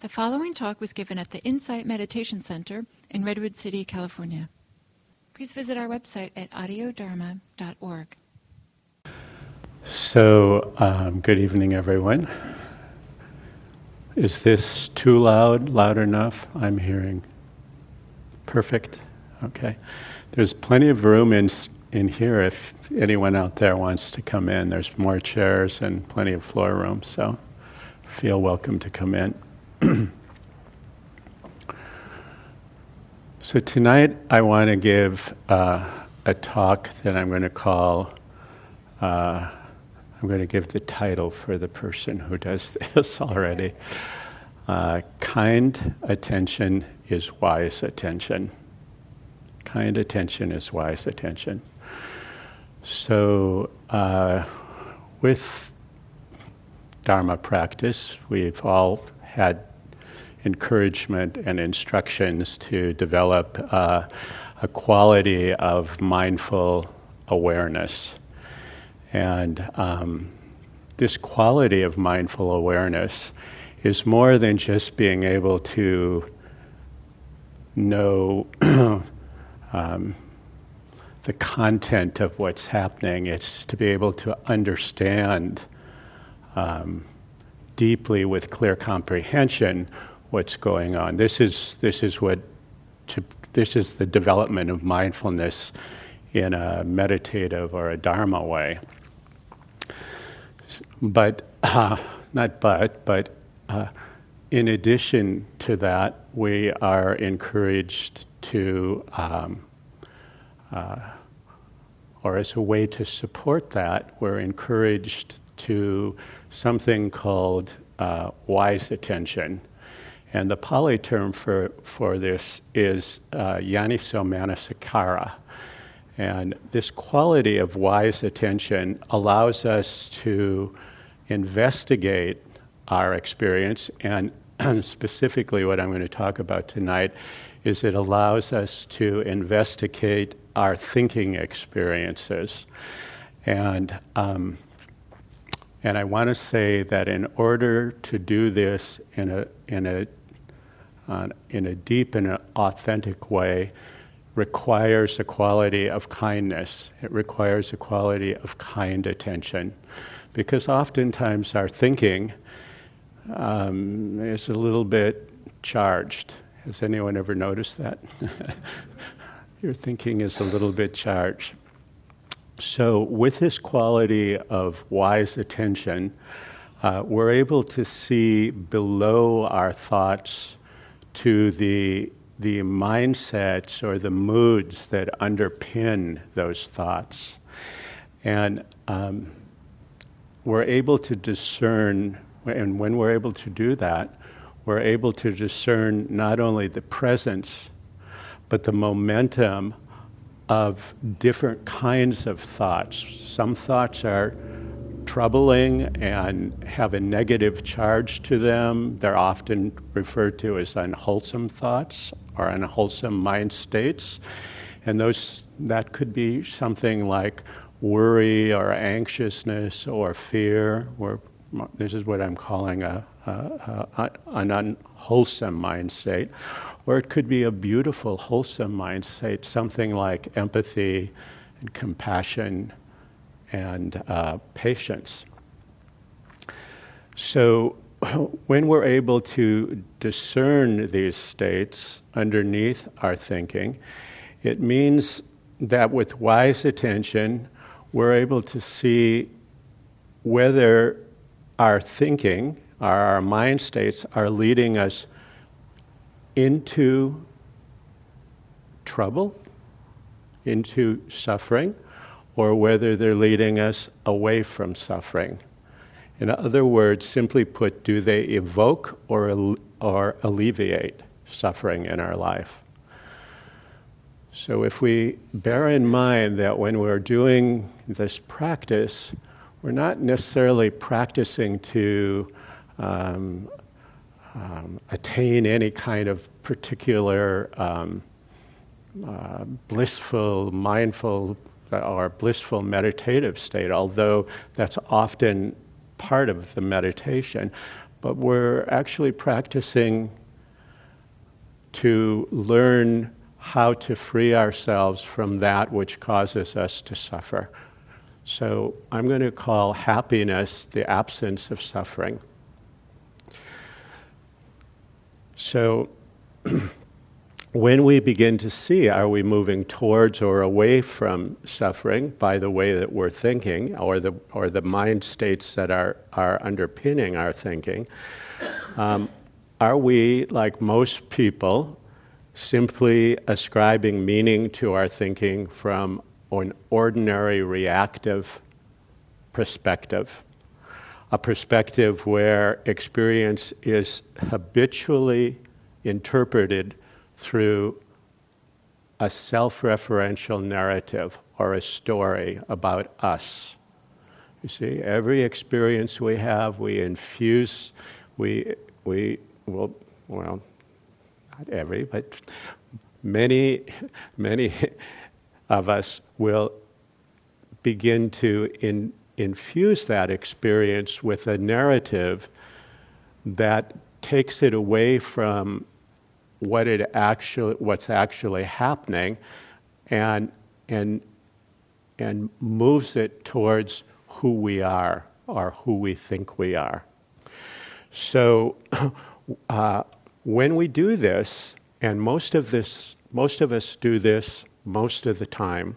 The following talk was given at the Insight Meditation Center in Redwood City, California. Please visit our website at audiodharma.org. So, um, good evening, everyone. Is this too loud? Loud enough? I'm hearing. Perfect. Okay. There's plenty of room in in here if anyone out there wants to come in. There's more chairs and plenty of floor room, so feel welcome to come in. so tonight I want to give uh, a talk that I'm going to call. Uh, I'm going to give the title for the person who does this already. Uh, kind attention is wise attention. Kind attention is wise attention. So, uh, with Dharma practice, we've all had encouragement and instructions to develop uh, a quality of mindful awareness. And um, this quality of mindful awareness is more than just being able to know um, the content of what's happening, it's to be able to understand um, deeply with clear comprehension what's going on. This is this is what to, this is the development of mindfulness in a meditative or a dharma way. But uh, not but but uh, in addition to that, we are encouraged to. Um, uh, or as a way to support that, we're encouraged to something called uh, wise attention. And the Pali term for, for this is uh, yoniso manasikara. And this quality of wise attention allows us to investigate our experience. And specifically, what I'm going to talk about tonight is it allows us to investigate our thinking experiences. And um, and I want to say that in order to do this in a, in a, uh, in a deep and authentic way, requires a quality of kindness. It requires a quality of kind attention. Because oftentimes our thinking um, is a little bit charged. Has anyone ever noticed that? Your thinking is a little bit charged. So, with this quality of wise attention, uh, we're able to see below our thoughts to the, the mindsets or the moods that underpin those thoughts. And um, we're able to discern, and when we're able to do that, we're able to discern not only the presence, but the momentum of different kinds of thoughts. Some thoughts are troubling and have a negative charge to them. They're often referred to as unwholesome thoughts or unwholesome mind states. And those that could be something like worry or anxiousness or fear. Or this is what I'm calling a, a, a, an unwholesome mind state or it could be a beautiful, wholesome mind state, something like empathy and compassion and uh, patience. So, when we're able to discern these states underneath our thinking, it means that with wise attention, we're able to see whether our thinking, our, our mind states, are leading us into trouble, into suffering, or whether they're leading us away from suffering. In other words, simply put, do they evoke or, or alleviate suffering in our life? So, if we bear in mind that when we're doing this practice, we're not necessarily practicing to um, um, attain any kind of particular um, uh, blissful, mindful, Uh, or blissful meditative state, although that's often part of the meditation. but we're actually practicing to learn how to free ourselves from that which causes us to suffer. So I'm going to call happiness the absence of suffering. So when we begin to see are we moving towards or away from suffering by the way that we're thinking or the, or the mind states that are, are underpinning our thinking, um, are we, like most people, simply ascribing meaning to our thinking from an ordinary reactive perspective? A perspective where experience is habitually interpreted through a self referential narrative or a story about us. You see, every experience we have, we infuse, we, we will, well, not every, but many, many of us will begin to in, infuse that experience with a narrative that takes it away from what it actually what's actually happening and and and moves it towards who we are or who we think we are. So uh, when we do this, and most of this, most of us do this most of the time,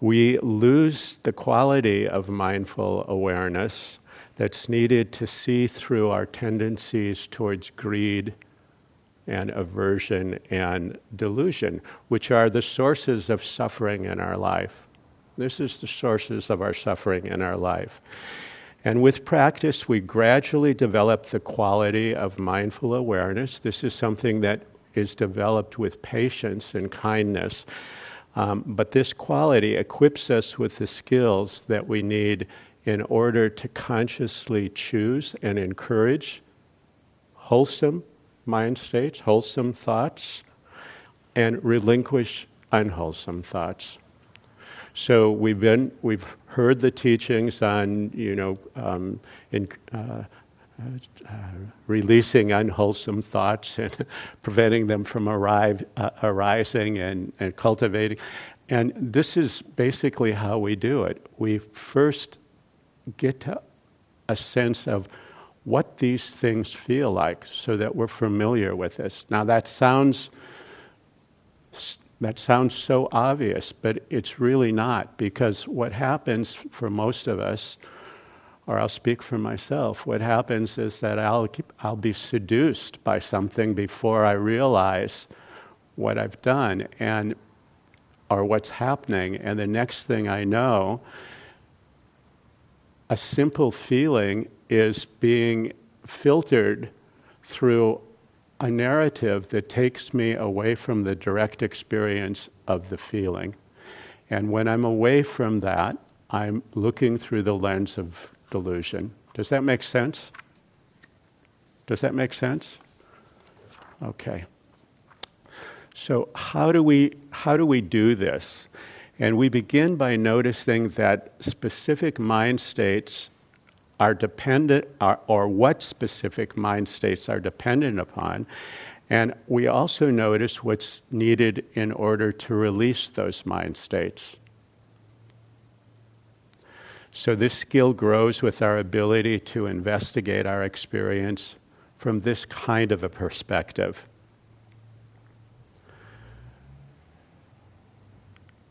we lose the quality of mindful awareness that's needed to see through our tendencies towards greed and aversion and delusion, which are the sources of suffering in our life. This is the sources of our suffering in our life. And with practice, we gradually develop the quality of mindful awareness. This is something that is developed with patience and kindness. Um, but this quality equips us with the skills that we need in order to consciously choose and encourage wholesome mind states, wholesome thoughts, and relinquish unwholesome thoughts. So we've been we've heard the teachings on you know um, in, uh, uh, releasing unwholesome thoughts and preventing them from arrive, uh, arising and, and cultivating. And this is basically how we do it. We first get to a sense of what these things feel like so that we're familiar with this. Now that sounds that sounds so obvious, but it's really not because what happens for most of us or I'll speak for myself, what happens is that I'll, I'll be seduced by something before I realize what I've done and or what's happening and the next thing I know a simple feeling is being filtered through a narrative that takes me away from the direct experience of the feeling. And when I'm away from that, I'm looking through the lens of delusion. Does that make sense? Does that make sense? Okay. So how do we how do we do this? And we begin by noticing that specific mind states are dependent, are, or what specific mind states are dependent upon. And we also notice what's needed in order to release those mind states. So, this skill grows with our ability to investigate our experience from this kind of a perspective.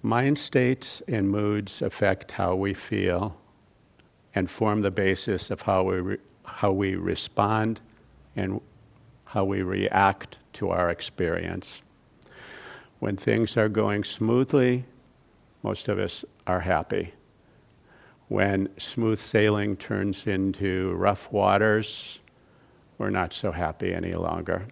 Mind states and moods affect how we feel and form the basis of how we, re- how we respond and how we react to our experience. When things are going smoothly, most of us are happy. When smooth sailing turns into rough waters, we're not so happy any longer.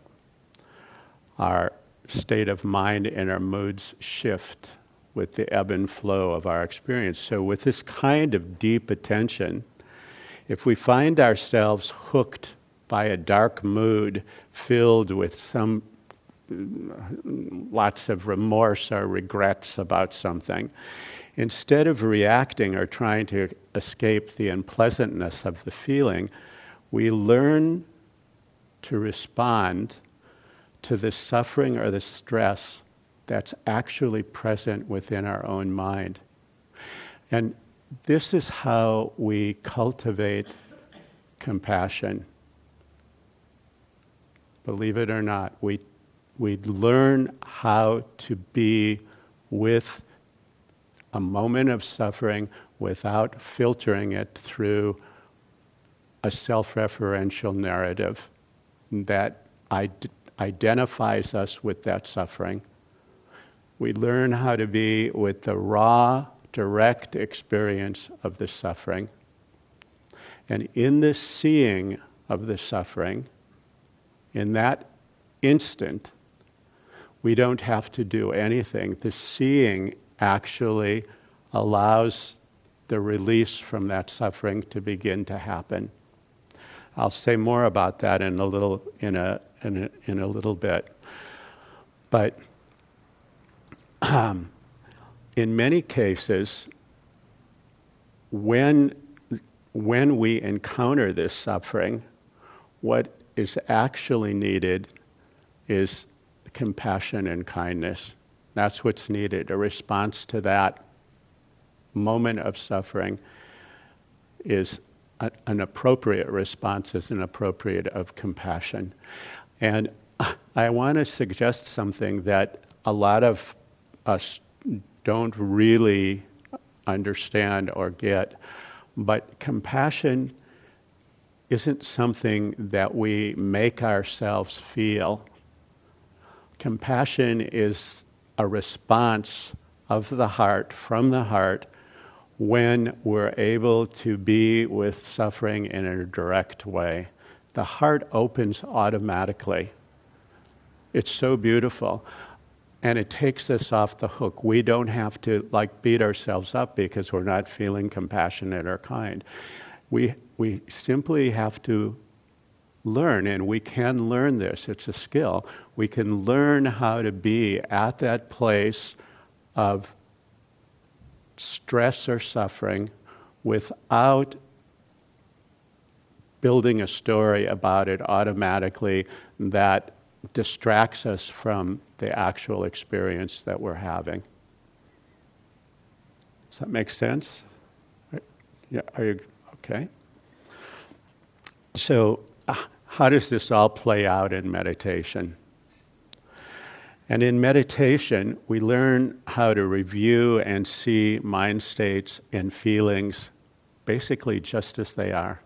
Our state of mind and our moods shift with the ebb and flow of our experience. So, with this kind of deep attention, if we find ourselves hooked by a dark mood filled with some uh, lots of remorse or regrets about something, instead of reacting or trying to escape the unpleasantness of the feeling, we learn to respond to the suffering or the stress that's actually present within our own mind. And this is how we cultivate compassion. Believe it or not, we, we learn how to be with a moment of suffering without filtering it through a self referential narrative that id- identifies us with that suffering. We learn how to be with the raw, direct experience of the suffering. And in the seeing of the suffering, in that instant, we don't have to do anything. The seeing actually allows the release from that suffering to begin to happen. I'll say more about that in a little in a in a, in a little bit. But in many cases, when, when we encounter this suffering, what is actually needed is compassion and kindness. That's what's needed. A response to that moment of suffering is a, an appropriate response, is an appropriate of compassion. And I want to suggest something that a lot of us don't really understand or get. But compassion isn't something that we make ourselves feel. Compassion is a response of the heart, from the heart, when we're able to be with suffering in a direct way. The heart opens automatically. It's so beautiful and it takes us off the hook. We don't have to like beat ourselves up because we're not feeling compassionate or kind. We, we simply have to learn, and we can learn this, it's a skill. We can learn how to be at that place of stress or suffering without building a story about it automatically that distracts us from the actual experience that we're having. Does that make sense? Yeah, are you okay? So, uh, how does this all play out in meditation? And in meditation, we learn how to review and see mind states and feelings basically just as they are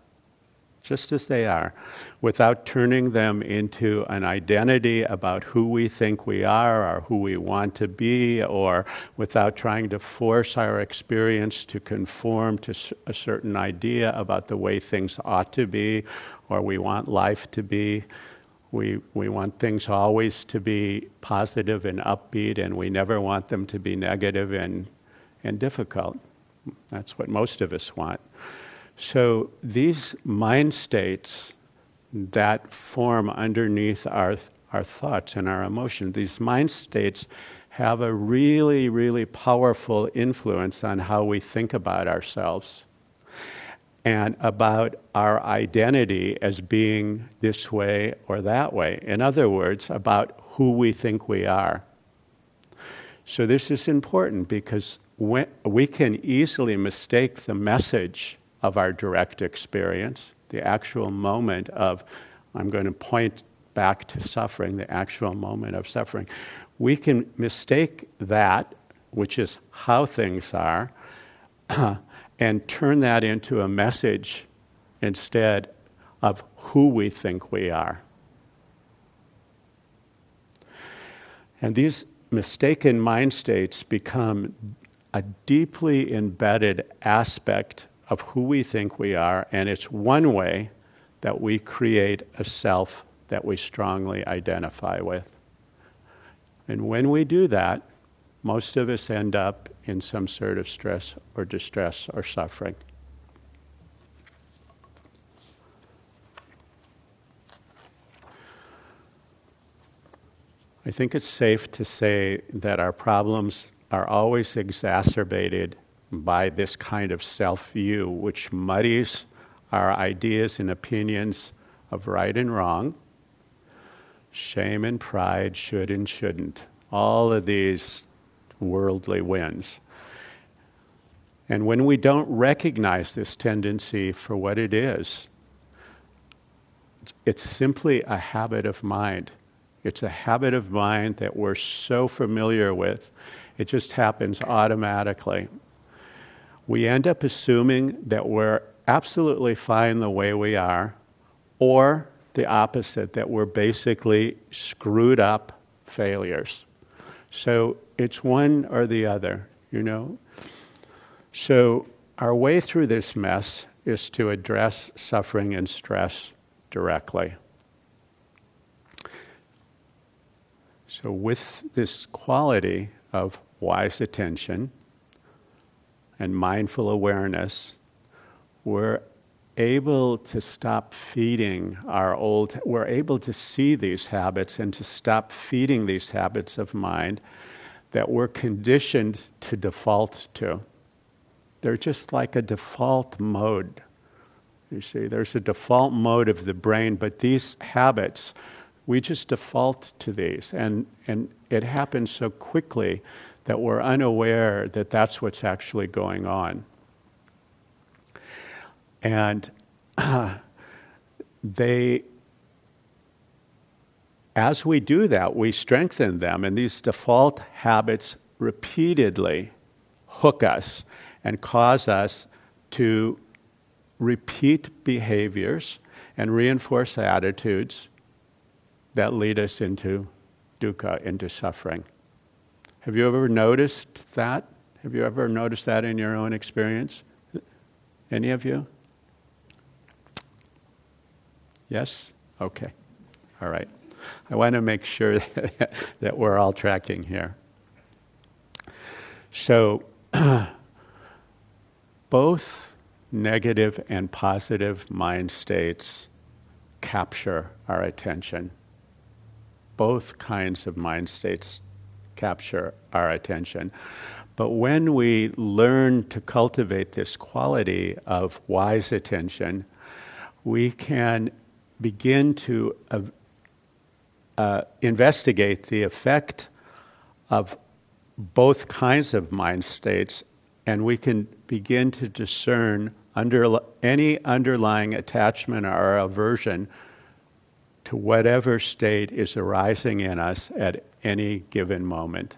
just as they are, without turning them into an identity about who we think we are or who we want to be, or without trying to force our experience to conform to a certain idea about the way things ought to be or we want life to be. We, we want things always to be positive and upbeat, and we never want them to be negative and, and difficult. That's what most of us want. So these mind states that form underneath our, our thoughts and our emotions, these mind states have a really, really powerful influence on how we think about ourselves and about our identity as being this way or that way. In other words, about who we think we are. So, this is important because we can easily mistake the message of our direct experience, the actual moment of, I'm going to point back to suffering, the actual moment of suffering. We can mistake that, which is how things are, and turn that into a message instead of who we think we are. And these mistaken mind states become a deeply embedded aspect of who we think we are, and it's one way that we create a self that we strongly identify with. And when we do that, most of us end up in some sort of stress or distress or suffering. I think it's safe to say that our problems are always exacerbated by this kind of self view, which muddies our ideas and opinions of right and wrong, shame and pride, should and shouldn't. All of these worldly winds. And when we don't recognize this tendency for what it is, it's simply a habit of mind. It's a habit of mind that we're so familiar with, it just happens automatically. We end up assuming that we're absolutely fine the way we are, or the opposite, that we're basically screwed up failures. So it's one or the other, you know? So our way through this mess is to address suffering and stress directly. So, with this quality of wise attention and mindful awareness, we're able to stop feeding our old, we're able to see these habits and to stop feeding these habits of mind that we're conditioned to default to. They're just like a default mode. You see, there's a default mode of the brain, but these habits, we just default to these. And, and it happens so quickly that we're unaware that that's what's actually going on. And uh, they, as we do that, we strengthen them, and these default habits repeatedly hook us and cause us to repeat behaviors and reinforce attitudes that lead us into dukkha, into suffering. Have you ever noticed that? Have you ever noticed that in your own experience? Any of you? Yes? Okay. All right. I want to make sure that we're all tracking here. So, both negative and positive mind states capture our attention. Both kinds of mind states capture our attention. But when we learn to cultivate this quality of wise attention, we can begin to uh, uh, investigate the effect of both kinds of mind states, and we can begin to discern under, any underlying attachment or aversion to whatever state is arising in us at any given moment.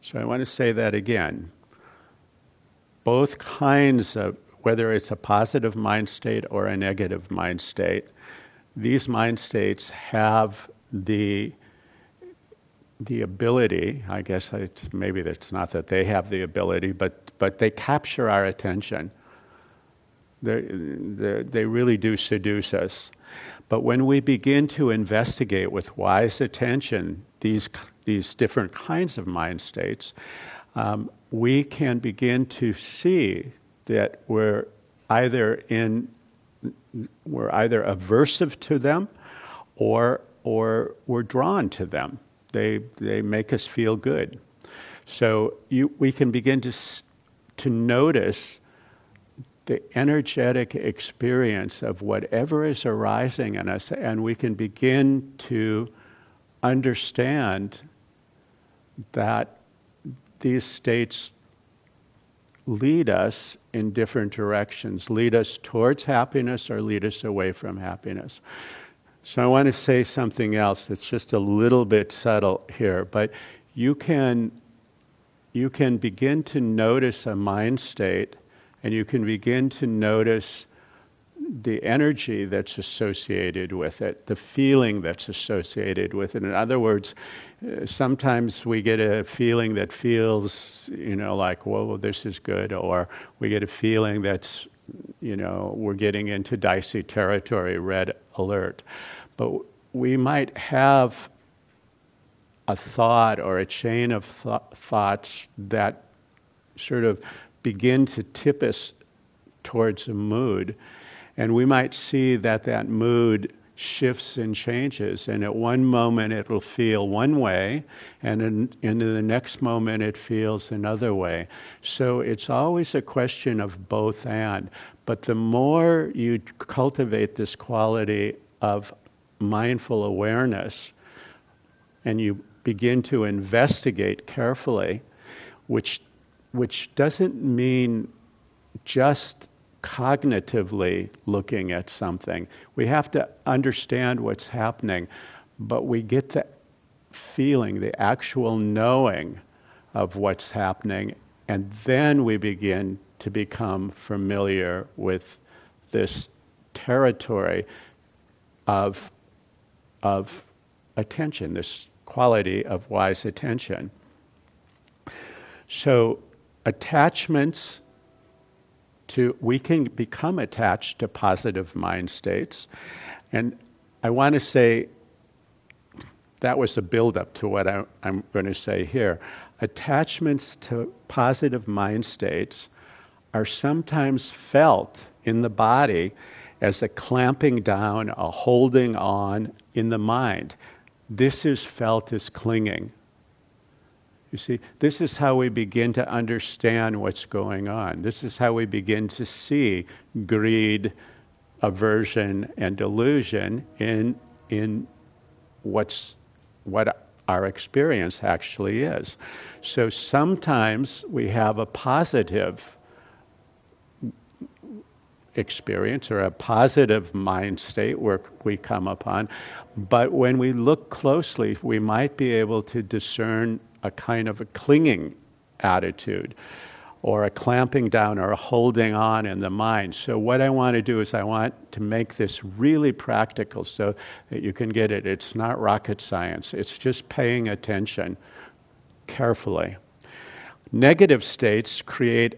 So I want to say that again. Both kinds of, whether it's a positive mind state or a negative mind state, these mind states have the the ability, I guess maybe it's not that they have the ability, but, but they capture our attention. They, they, they really do seduce us. But when we begin to investigate with wise attention these, these different kinds of mind states, um, we can begin to see that we're either in we're either aversive to them or or we're drawn to them. They they make us feel good. So you, we can begin to to notice the energetic experience of whatever is arising in us, and we can begin to understand that these states lead us in different directions, lead us towards happiness or lead us away from happiness. So I want to say something else that's just a little bit subtle here, but you can you can begin to notice a mind state and you can begin to notice the energy that's associated with it, the feeling that's associated with it. In other words, uh, sometimes we get a feeling that feels, you know, like, whoa, this is good, or we get a feeling that's, you know, we're getting into dicey territory, red alert. But we might have a thought or a chain of th- thoughts that sort of begin to tip us towards a mood. And we might see that that mood shifts and changes. And at one moment it will feel one way, and in, in, the next moment it feels another way. So it's always a question of both and. But the more you cultivate this quality of mindful awareness and you begin to investigate carefully, which, which doesn't mean just cognitively looking at something. We have to understand what's happening, but we get the feeling, the actual knowing of what's happening, and then we begin to become familiar with this territory of, of attention, this quality of wise attention. So, attachments to, we can become attached to positive mind states. And I want to say that was a build-up to what I, I'm going to say here. Attachments to positive mind states are sometimes felt in the body as a clamping down, a holding on in the mind. This is felt as clinging. You see, this is how we begin to understand what's going on. This is how we begin to see greed, aversion, and delusion in, in what's, what our experience actually is. So sometimes we have a positive experience or a positive mind state where we come upon. But when we look closely, we might be able to discern a kind of a clinging attitude or a clamping down or a holding on in the mind. So, what I want to do is, I want to make this really practical so that you can get it. It's not rocket science, it's just paying attention carefully. Negative states create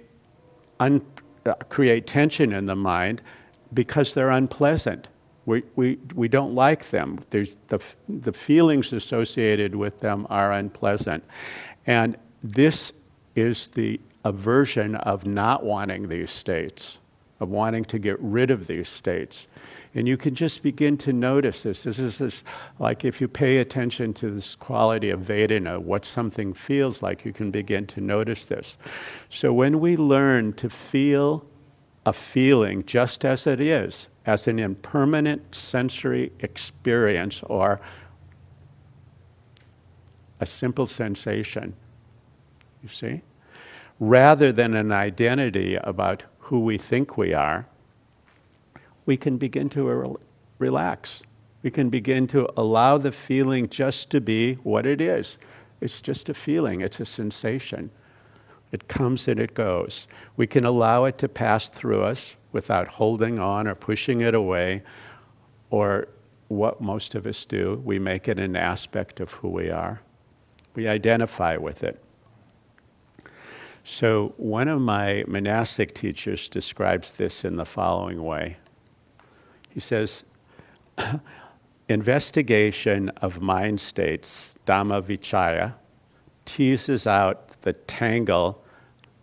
un- uh, create tension in the mind because they're unpleasant. We, we, we don't like them. There's the, the feelings associated with them are unpleasant. And this is the aversion of not wanting these states, of wanting to get rid of these states. And you can just begin to notice this. This is this, like if you pay attention to this quality of Vedana, what something feels like, you can begin to notice this. So when we learn to feel a feeling just as it is, as an impermanent sensory experience or a simple sensation, you see, rather than an identity about who we think we are, we can begin to re- relax. We can begin to allow the feeling just to be what it is. It's just a feeling, it's a sensation. It comes and it goes. We can allow it to pass through us without holding on or pushing it away, or what most of us do, we make it an aspect of who we are. We identify with it. So, one of my monastic teachers describes this in the following way he says, investigation of mind states, Dhamma Vichaya, teases out the tangle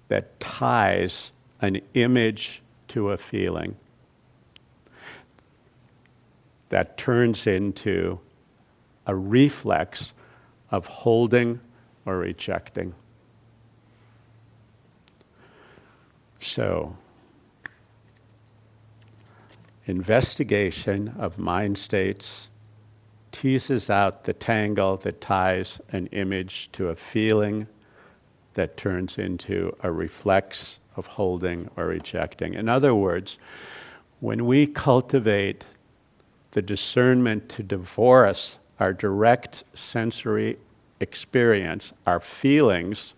that ties an image to a feeling that turns into a reflex of holding or rejecting. So, investigation of mind states teases out the tangle that ties an image to a feeling that turns into a reflex of holding or rejecting. In other words, when we cultivate the discernment to divorce our direct sensory experience, our feelings,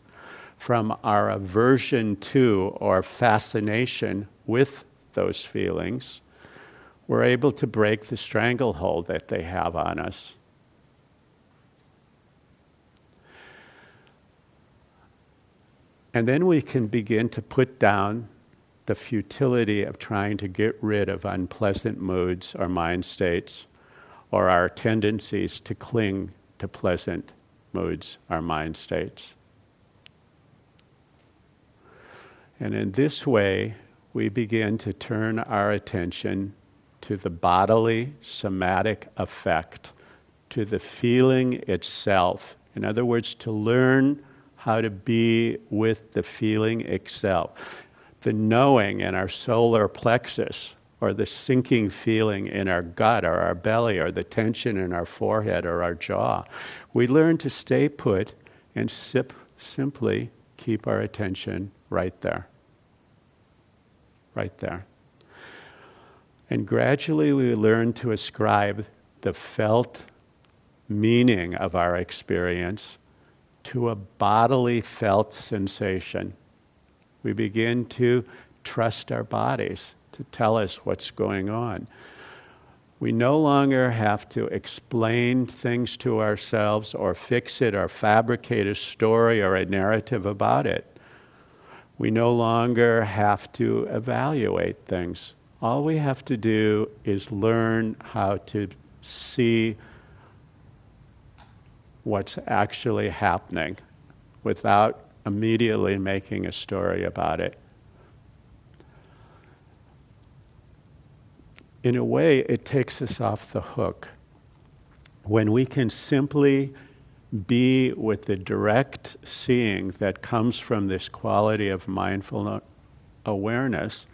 from our aversion to or fascination with those feelings, we're able to break the stranglehold that they have on us. And then we can begin to put down the futility of trying to get rid of unpleasant moods or mind states or our tendencies to cling to pleasant moods or mind states. And in this way, we begin to turn our attention to the bodily somatic effect, to the feeling itself. In other words, to learn how to be with the feeling itself. the knowing in our solar plexus, or the sinking feeling in our gut or our belly, or the tension in our forehead or our jaw. We learn to stay put and sip, simply keep our attention right there. Right there. And gradually we learn to ascribe the felt meaning of our experience to a bodily felt sensation. We begin to trust our bodies to tell us what's going on. We no longer have to explain things to ourselves or fix it or fabricate a story or a narrative about it. We no longer have to evaluate things. All we have to do is learn how to see what's actually happening without immediately making a story about it. In a way, it takes us off the hook. When we can simply be with the direct seeing that comes from this quality of mindful awareness,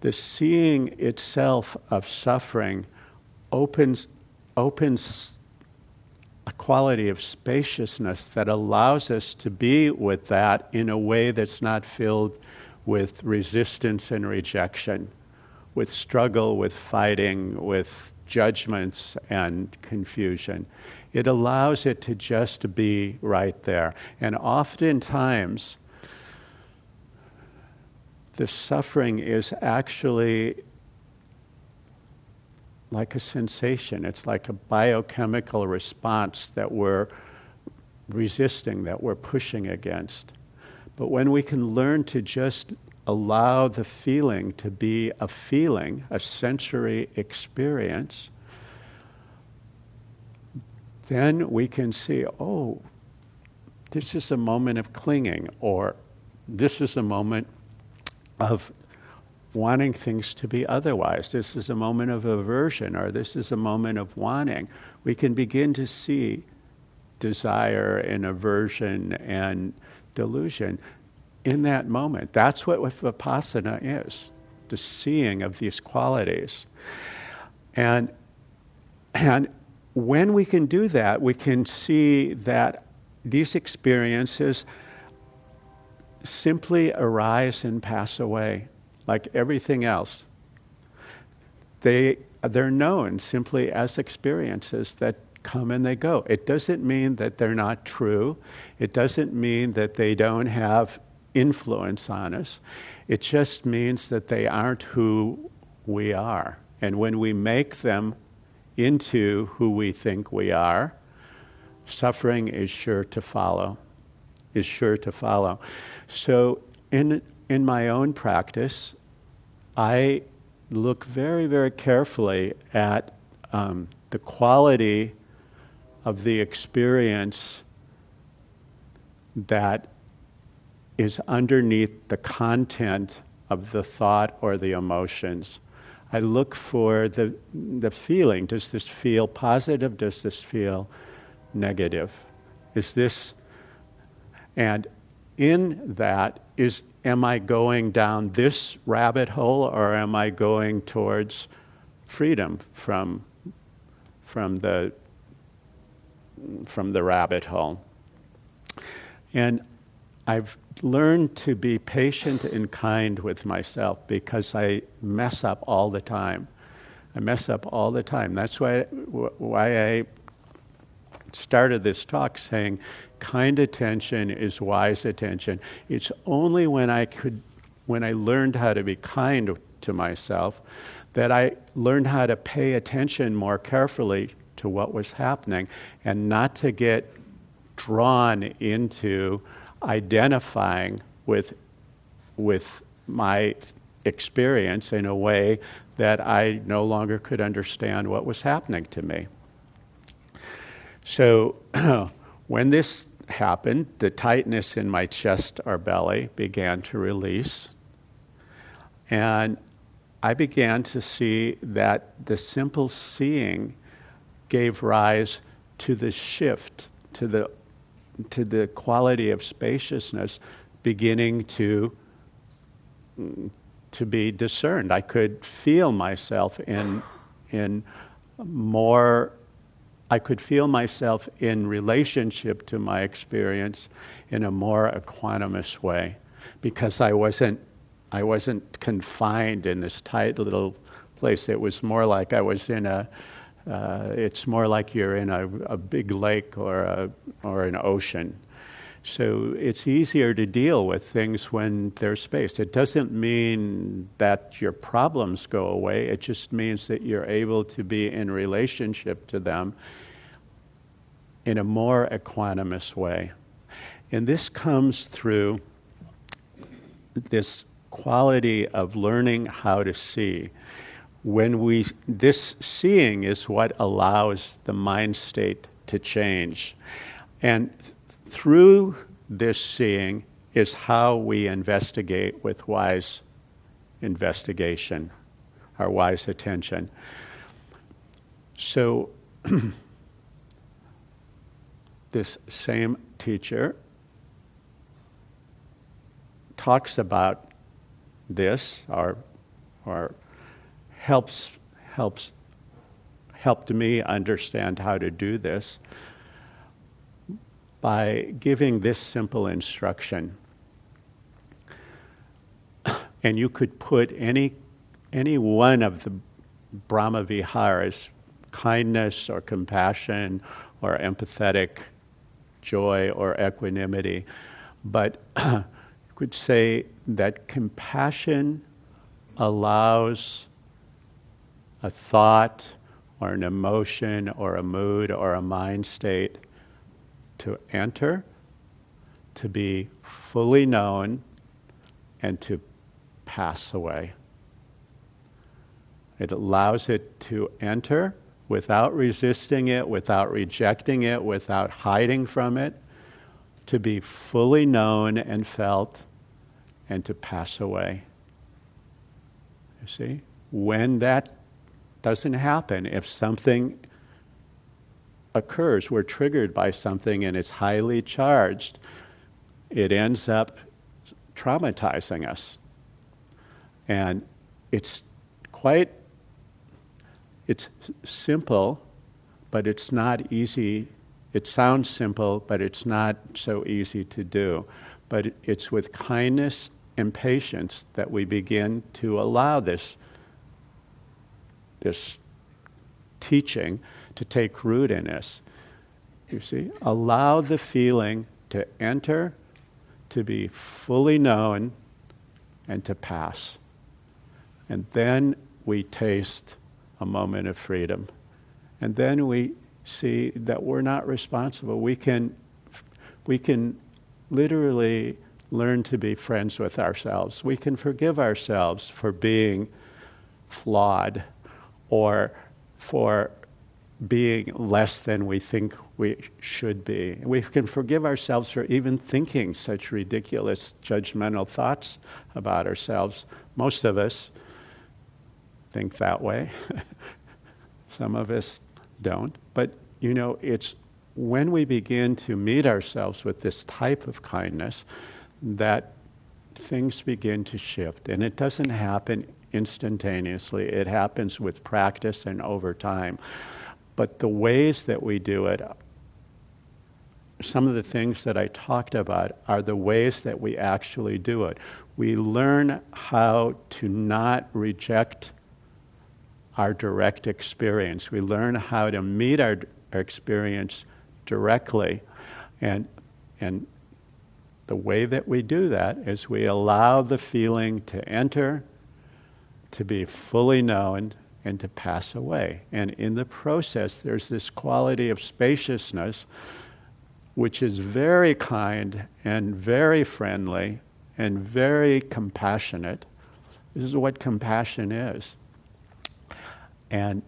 the seeing itself of suffering opens, opens a quality of spaciousness that allows us to be with that in a way that's not filled with resistance and rejection, with struggle, with fighting, with judgments and confusion. It allows it to just be right there. And oftentimes, the suffering is actually like a sensation. It's like a biochemical response that we're resisting, that we're pushing against. But when we can learn to just allow the feeling to be a feeling, a sensory experience, then we can see, oh, this is a moment of clinging, or this is a moment of wanting things to be otherwise. This is a moment of aversion, or this is a moment of wanting. We can begin to see desire and aversion and delusion in that moment. That's what vipassana is the seeing of these qualities. And, and when we can do that, we can see that these experiences simply arise and pass away like everything else. They, they're known simply as experiences that come and they go. It doesn't mean that they're not true. It doesn't mean that they don't have influence on us. It just means that they aren't who we are. And when we make them into who we think we are, suffering is sure to follow. Is sure to follow. So, in in my own practice, I look very, very carefully at um, the quality of the experience that is underneath the content of the thought or the emotions. I look for the, the feeling. Does this feel positive? Does this feel negative? Is this, and in that is am I going down this rabbit hole or am I going towards freedom from, from, the, from the rabbit hole? And I've learned to be patient and kind with myself because I mess up all the time. I mess up all the time. That's why, why I started this talk saying kind attention is wise attention. It's only when I could, when I learned how to be kind to myself, that I learned how to pay attention more carefully to what was happening and not to get drawn into identifying with, with my experience in a way that I no longer could understand what was happening to me. So, when this happened, the tightness in my chest or belly began to release. And I began to see that the simple seeing gave rise to the shift, to the, to the quality of spaciousness beginning to to be discerned. I could feel myself in, in more, I could feel myself in relationship to my experience in a more equanimous way because I wasn't, I wasn't confined in this tight little place. It was more like I was in a, uh, it's more like you're in a, a big lake or, a, or an ocean. So it's easier to deal with things when they're spaced. It doesn't mean that your problems go away, it just means that you're able to be in relationship to them in a more equanimous way. And this comes through this quality of learning how to see when we this seeing is what allows the mind state to change and through this seeing is how we investigate with wise investigation our wise attention. So this same teacher talks about this or or helps helps helped me understand how to do this by giving this simple instruction. And you could put any any one of the Brahma Viharas, kindness or compassion or empathetic joy or equanimity, but you could say that compassion allows a thought or an emotion or a mood or a mind state to enter, to be fully known, and to pass away. It allows it to enter without resisting it, without rejecting it, without hiding from it, to be fully known and felt, and to pass away. You see? When that doesn't happen if something occurs, we're triggered by something and it's highly charged, it ends up traumatizing us. And it's quite it's simple, but it's not easy. It sounds simple, but it's not so easy to do. But it's with kindness and patience that we begin to allow this this teaching to take root in us. You see? Allow the feeling to enter, to be fully known, and to pass. And then we taste a moment of freedom. And then we see that we're not responsible. We can, we can literally learn to be friends with ourselves. We can forgive ourselves for being flawed or for being less than we think we should be. We can forgive ourselves for even thinking such ridiculous judgmental thoughts about ourselves. Most of us think that way. Some of us don't. But, you know, it's when we begin to meet ourselves with this type of kindness that things begin to shift. And it doesn't happen instantaneously. It happens with practice and over time. But the ways that we do it, some of the things that I talked about are the ways that we actually do it. We learn how to not reject our direct experience. We learn how to meet our, our experience directly. And, and the way that we do that is we allow the feeling to enter to be fully known and to pass away. And in the process, there's this quality of spaciousness which is very kind and very friendly and very compassionate. This is what compassion is. And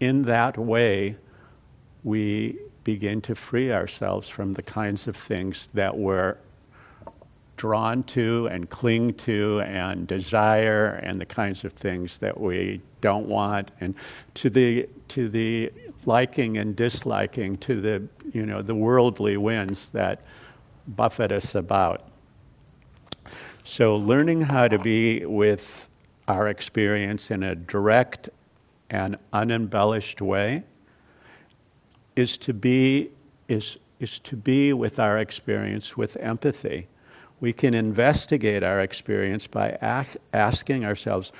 in that way, we begin to free ourselves from the kinds of things that were drawn to and cling to and desire and the kinds of things that we don't want and to the to the liking and disliking to the you know the worldly winds that buffet us about So, learning how to be with our experience in a direct and unembellished way is to be is is to be with our experience with empathy. We can investigate our experience by asking ourselves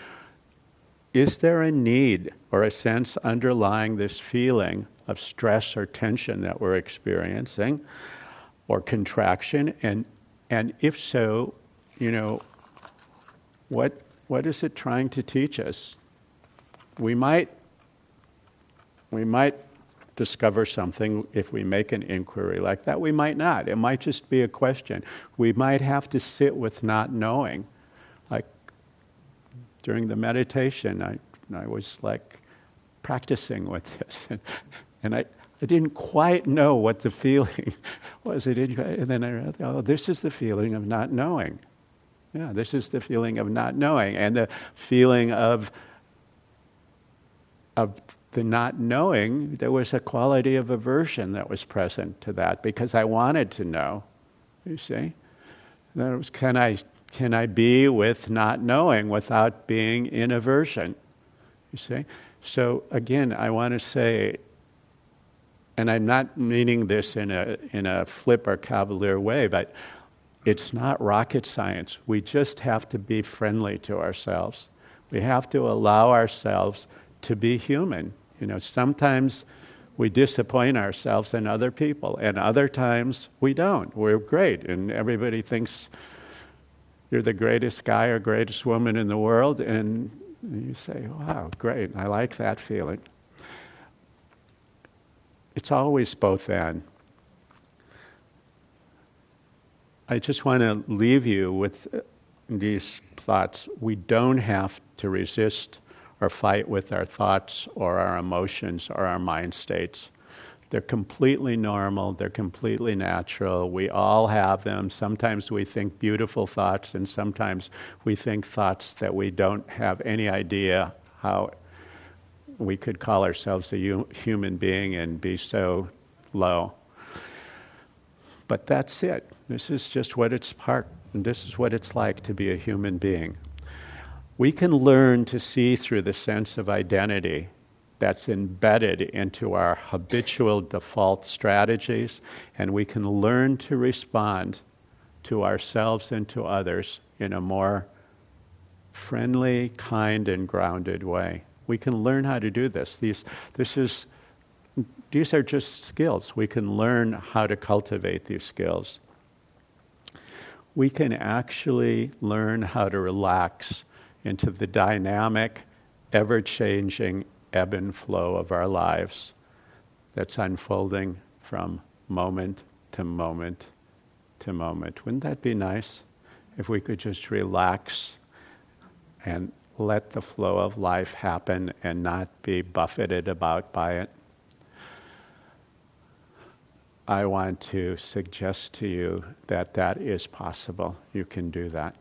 is there a need or a sense underlying this feeling of stress or tension that we're experiencing or contraction? And and if so you know what what is it trying to teach us? We might we might discover something if we make an inquiry like that. We might not. It might just be a question. We might have to sit with not knowing. Like during the meditation, I, I was like practicing with this, and, and I, I didn't quite know what the feeling was. I didn't, and then I realized, oh, this is the feeling of not knowing. Yeah, this is the feeling of not knowing, and the feeling of of the not knowing, there was a quality of aversion that was present to that because I wanted to know. You see? That was, can I, can I be with not knowing without being in aversion? You see? So again, I want to say, and I'm not meaning this in a, in a flip or cavalier way, but it's not rocket science. We just have to be friendly to ourselves. We have to allow ourselves to be human you know, sometimes we disappoint ourselves and other people, and other times we don't. We're great, and everybody thinks you're the greatest guy or greatest woman in the world, and you say, wow, great, I like that feeling. It's always both and. I just want to leave you with these thoughts. We don't have to resist or fight with our thoughts or our emotions or our mind states. They're completely normal, they're completely natural. We all have them. Sometimes we think beautiful thoughts, and sometimes we think thoughts that we don't have any idea how we could call ourselves a human being and be so low. But that's it. This is just what it's part, and this is what it's like to be a human being we can learn to see through the sense of identity that's embedded into our habitual default strategies, and we can learn to respond to ourselves and to others in a more friendly, kind, and grounded way. We can learn how to do this. These, this is, these are just skills. We can learn how to cultivate these skills. We can actually learn how to relax into the dynamic, ever changing ebb and flow of our lives that's unfolding from moment to moment to moment. Wouldn't that be nice if we could just relax and let the flow of life happen and not be buffeted about by it? I want to suggest to you that that is possible. You can do that.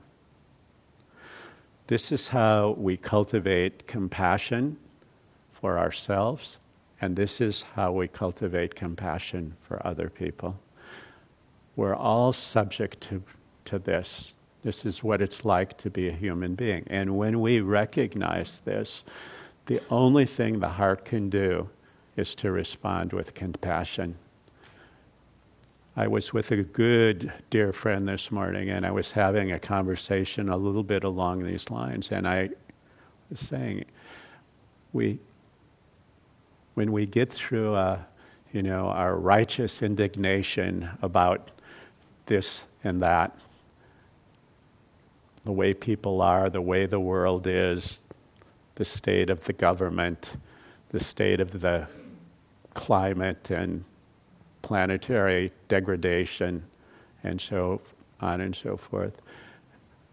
This is how we cultivate compassion for ourselves, and this is how we cultivate compassion for other people. We're all subject to, to this. This is what it's like to be a human being. And when we recognize this, the only thing the heart can do is to respond with compassion I was with a good dear friend this morning, and I was having a conversation a little bit along these lines, and I was saying, we, when we get through, uh, you know, our righteous indignation about this and that, the way people are, the way the world is, the state of the government, the state of the climate, and planetary degradation, and so on and so forth.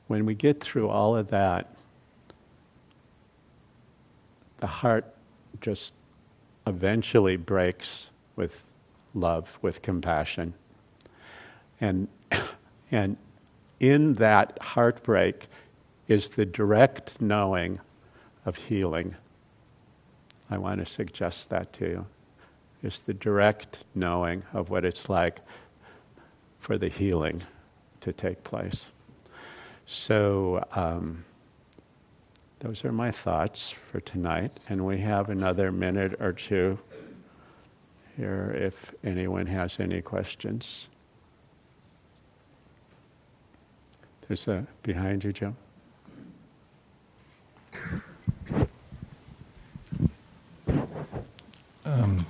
When we get through all of that, the heart just eventually breaks with love, with compassion. And, and in that heartbreak is the direct knowing of healing. I want to suggest that to you is the direct knowing of what it's like for the healing to take place. So, um, those are my thoughts for tonight, and we have another minute or two here if anyone has any questions. There's a behind you, Joe. Um,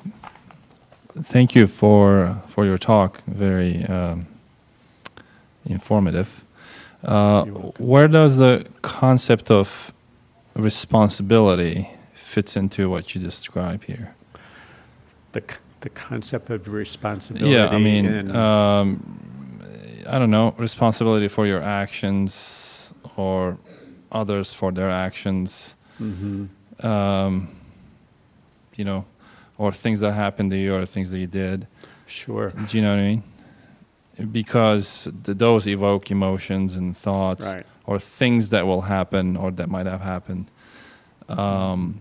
thank you for for your talk. Very um, informative. Uh, where does the concept of responsibility fits into what you describe here? The the concept of responsibility. Yeah, I mean, um, I don't know, responsibility for your actions or others for their actions. Mm-hmm. Um, you know, or things that happened to you or things that you did. Sure. Do you know what I mean? Because the, those evoke emotions and thoughts right. or things that will happen or that might have happened. Um,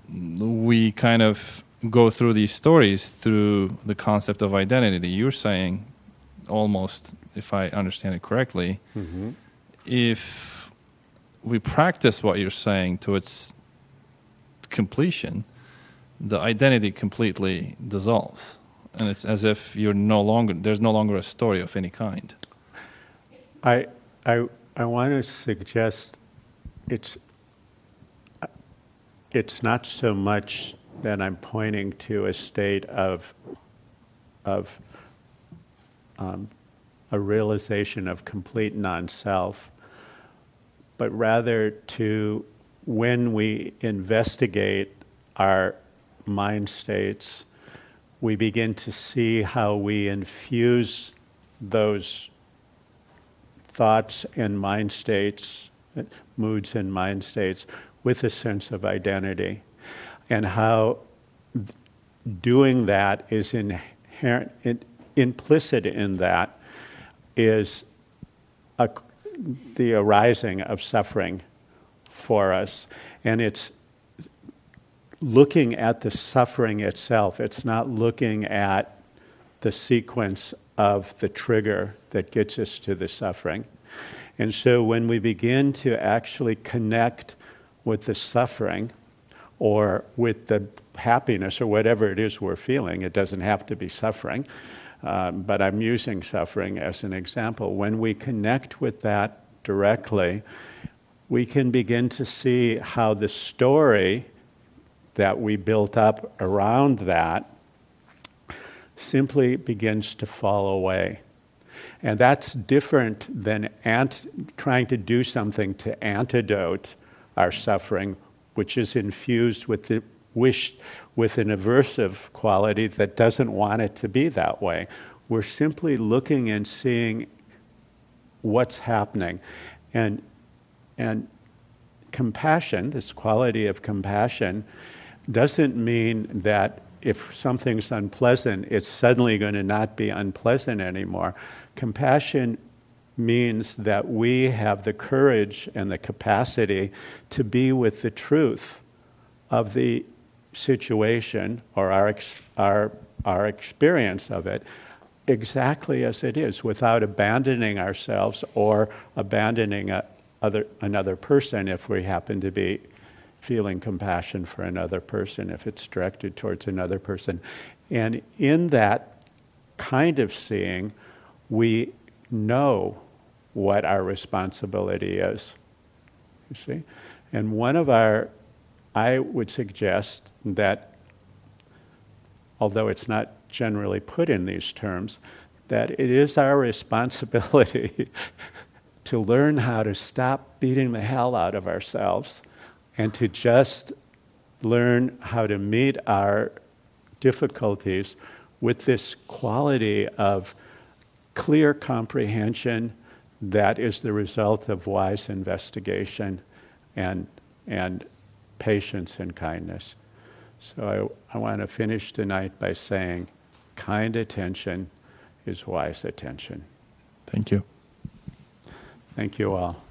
we kind of go through these stories through the concept of identity. You're saying almost if I understand it correctly, mm-hmm. if we practice what you're saying to its completion, the identity completely dissolves. And it's as if you're no longer, there's no longer a story of any kind. I, I, I want to suggest it's, it's not so much that I'm pointing to a state of, of um, a realization of complete non self, but rather to, when we investigate our mind states, we begin to see how we infuse those thoughts and mind states, moods and mind states, with a sense of identity, and how doing that is inherent, in, implicit in that is a, the arising of suffering for us. And it's looking at the suffering itself, it's not looking at the sequence of the trigger that gets us to the suffering. And so when we begin to actually connect with the suffering or with the happiness or whatever it is we're feeling, it doesn't have to be suffering. Um, but I'm using suffering as an example. When we connect with that directly, we can begin to see how the story that we built up around that simply begins to fall away. And that's different than ant- trying to do something to antidote our suffering, which is infused with the wish with an aversive quality that doesn't want it to be that way. We're simply looking and seeing what's happening. And, and compassion, this quality of compassion, doesn't mean that if something's unpleasant, it's suddenly going to not be unpleasant anymore. Compassion means that we have the courage and the capacity to be with the truth of the situation or our, our, our experience of it exactly as it is without abandoning ourselves or abandoning a, other, another person if we happen to be feeling compassion for another person, if it's directed towards another person. And in that kind of seeing, we know what our responsibility is. You see? And one of our I would suggest that, although it's not generally put in these terms, that it is our responsibility to learn how to stop beating the hell out of ourselves and to just learn how to meet our difficulties with this quality of clear comprehension that is the result of wise investigation and, and patience and kindness. So I, I want to finish tonight by saying kind attention is wise attention. Thank you. Thank you all.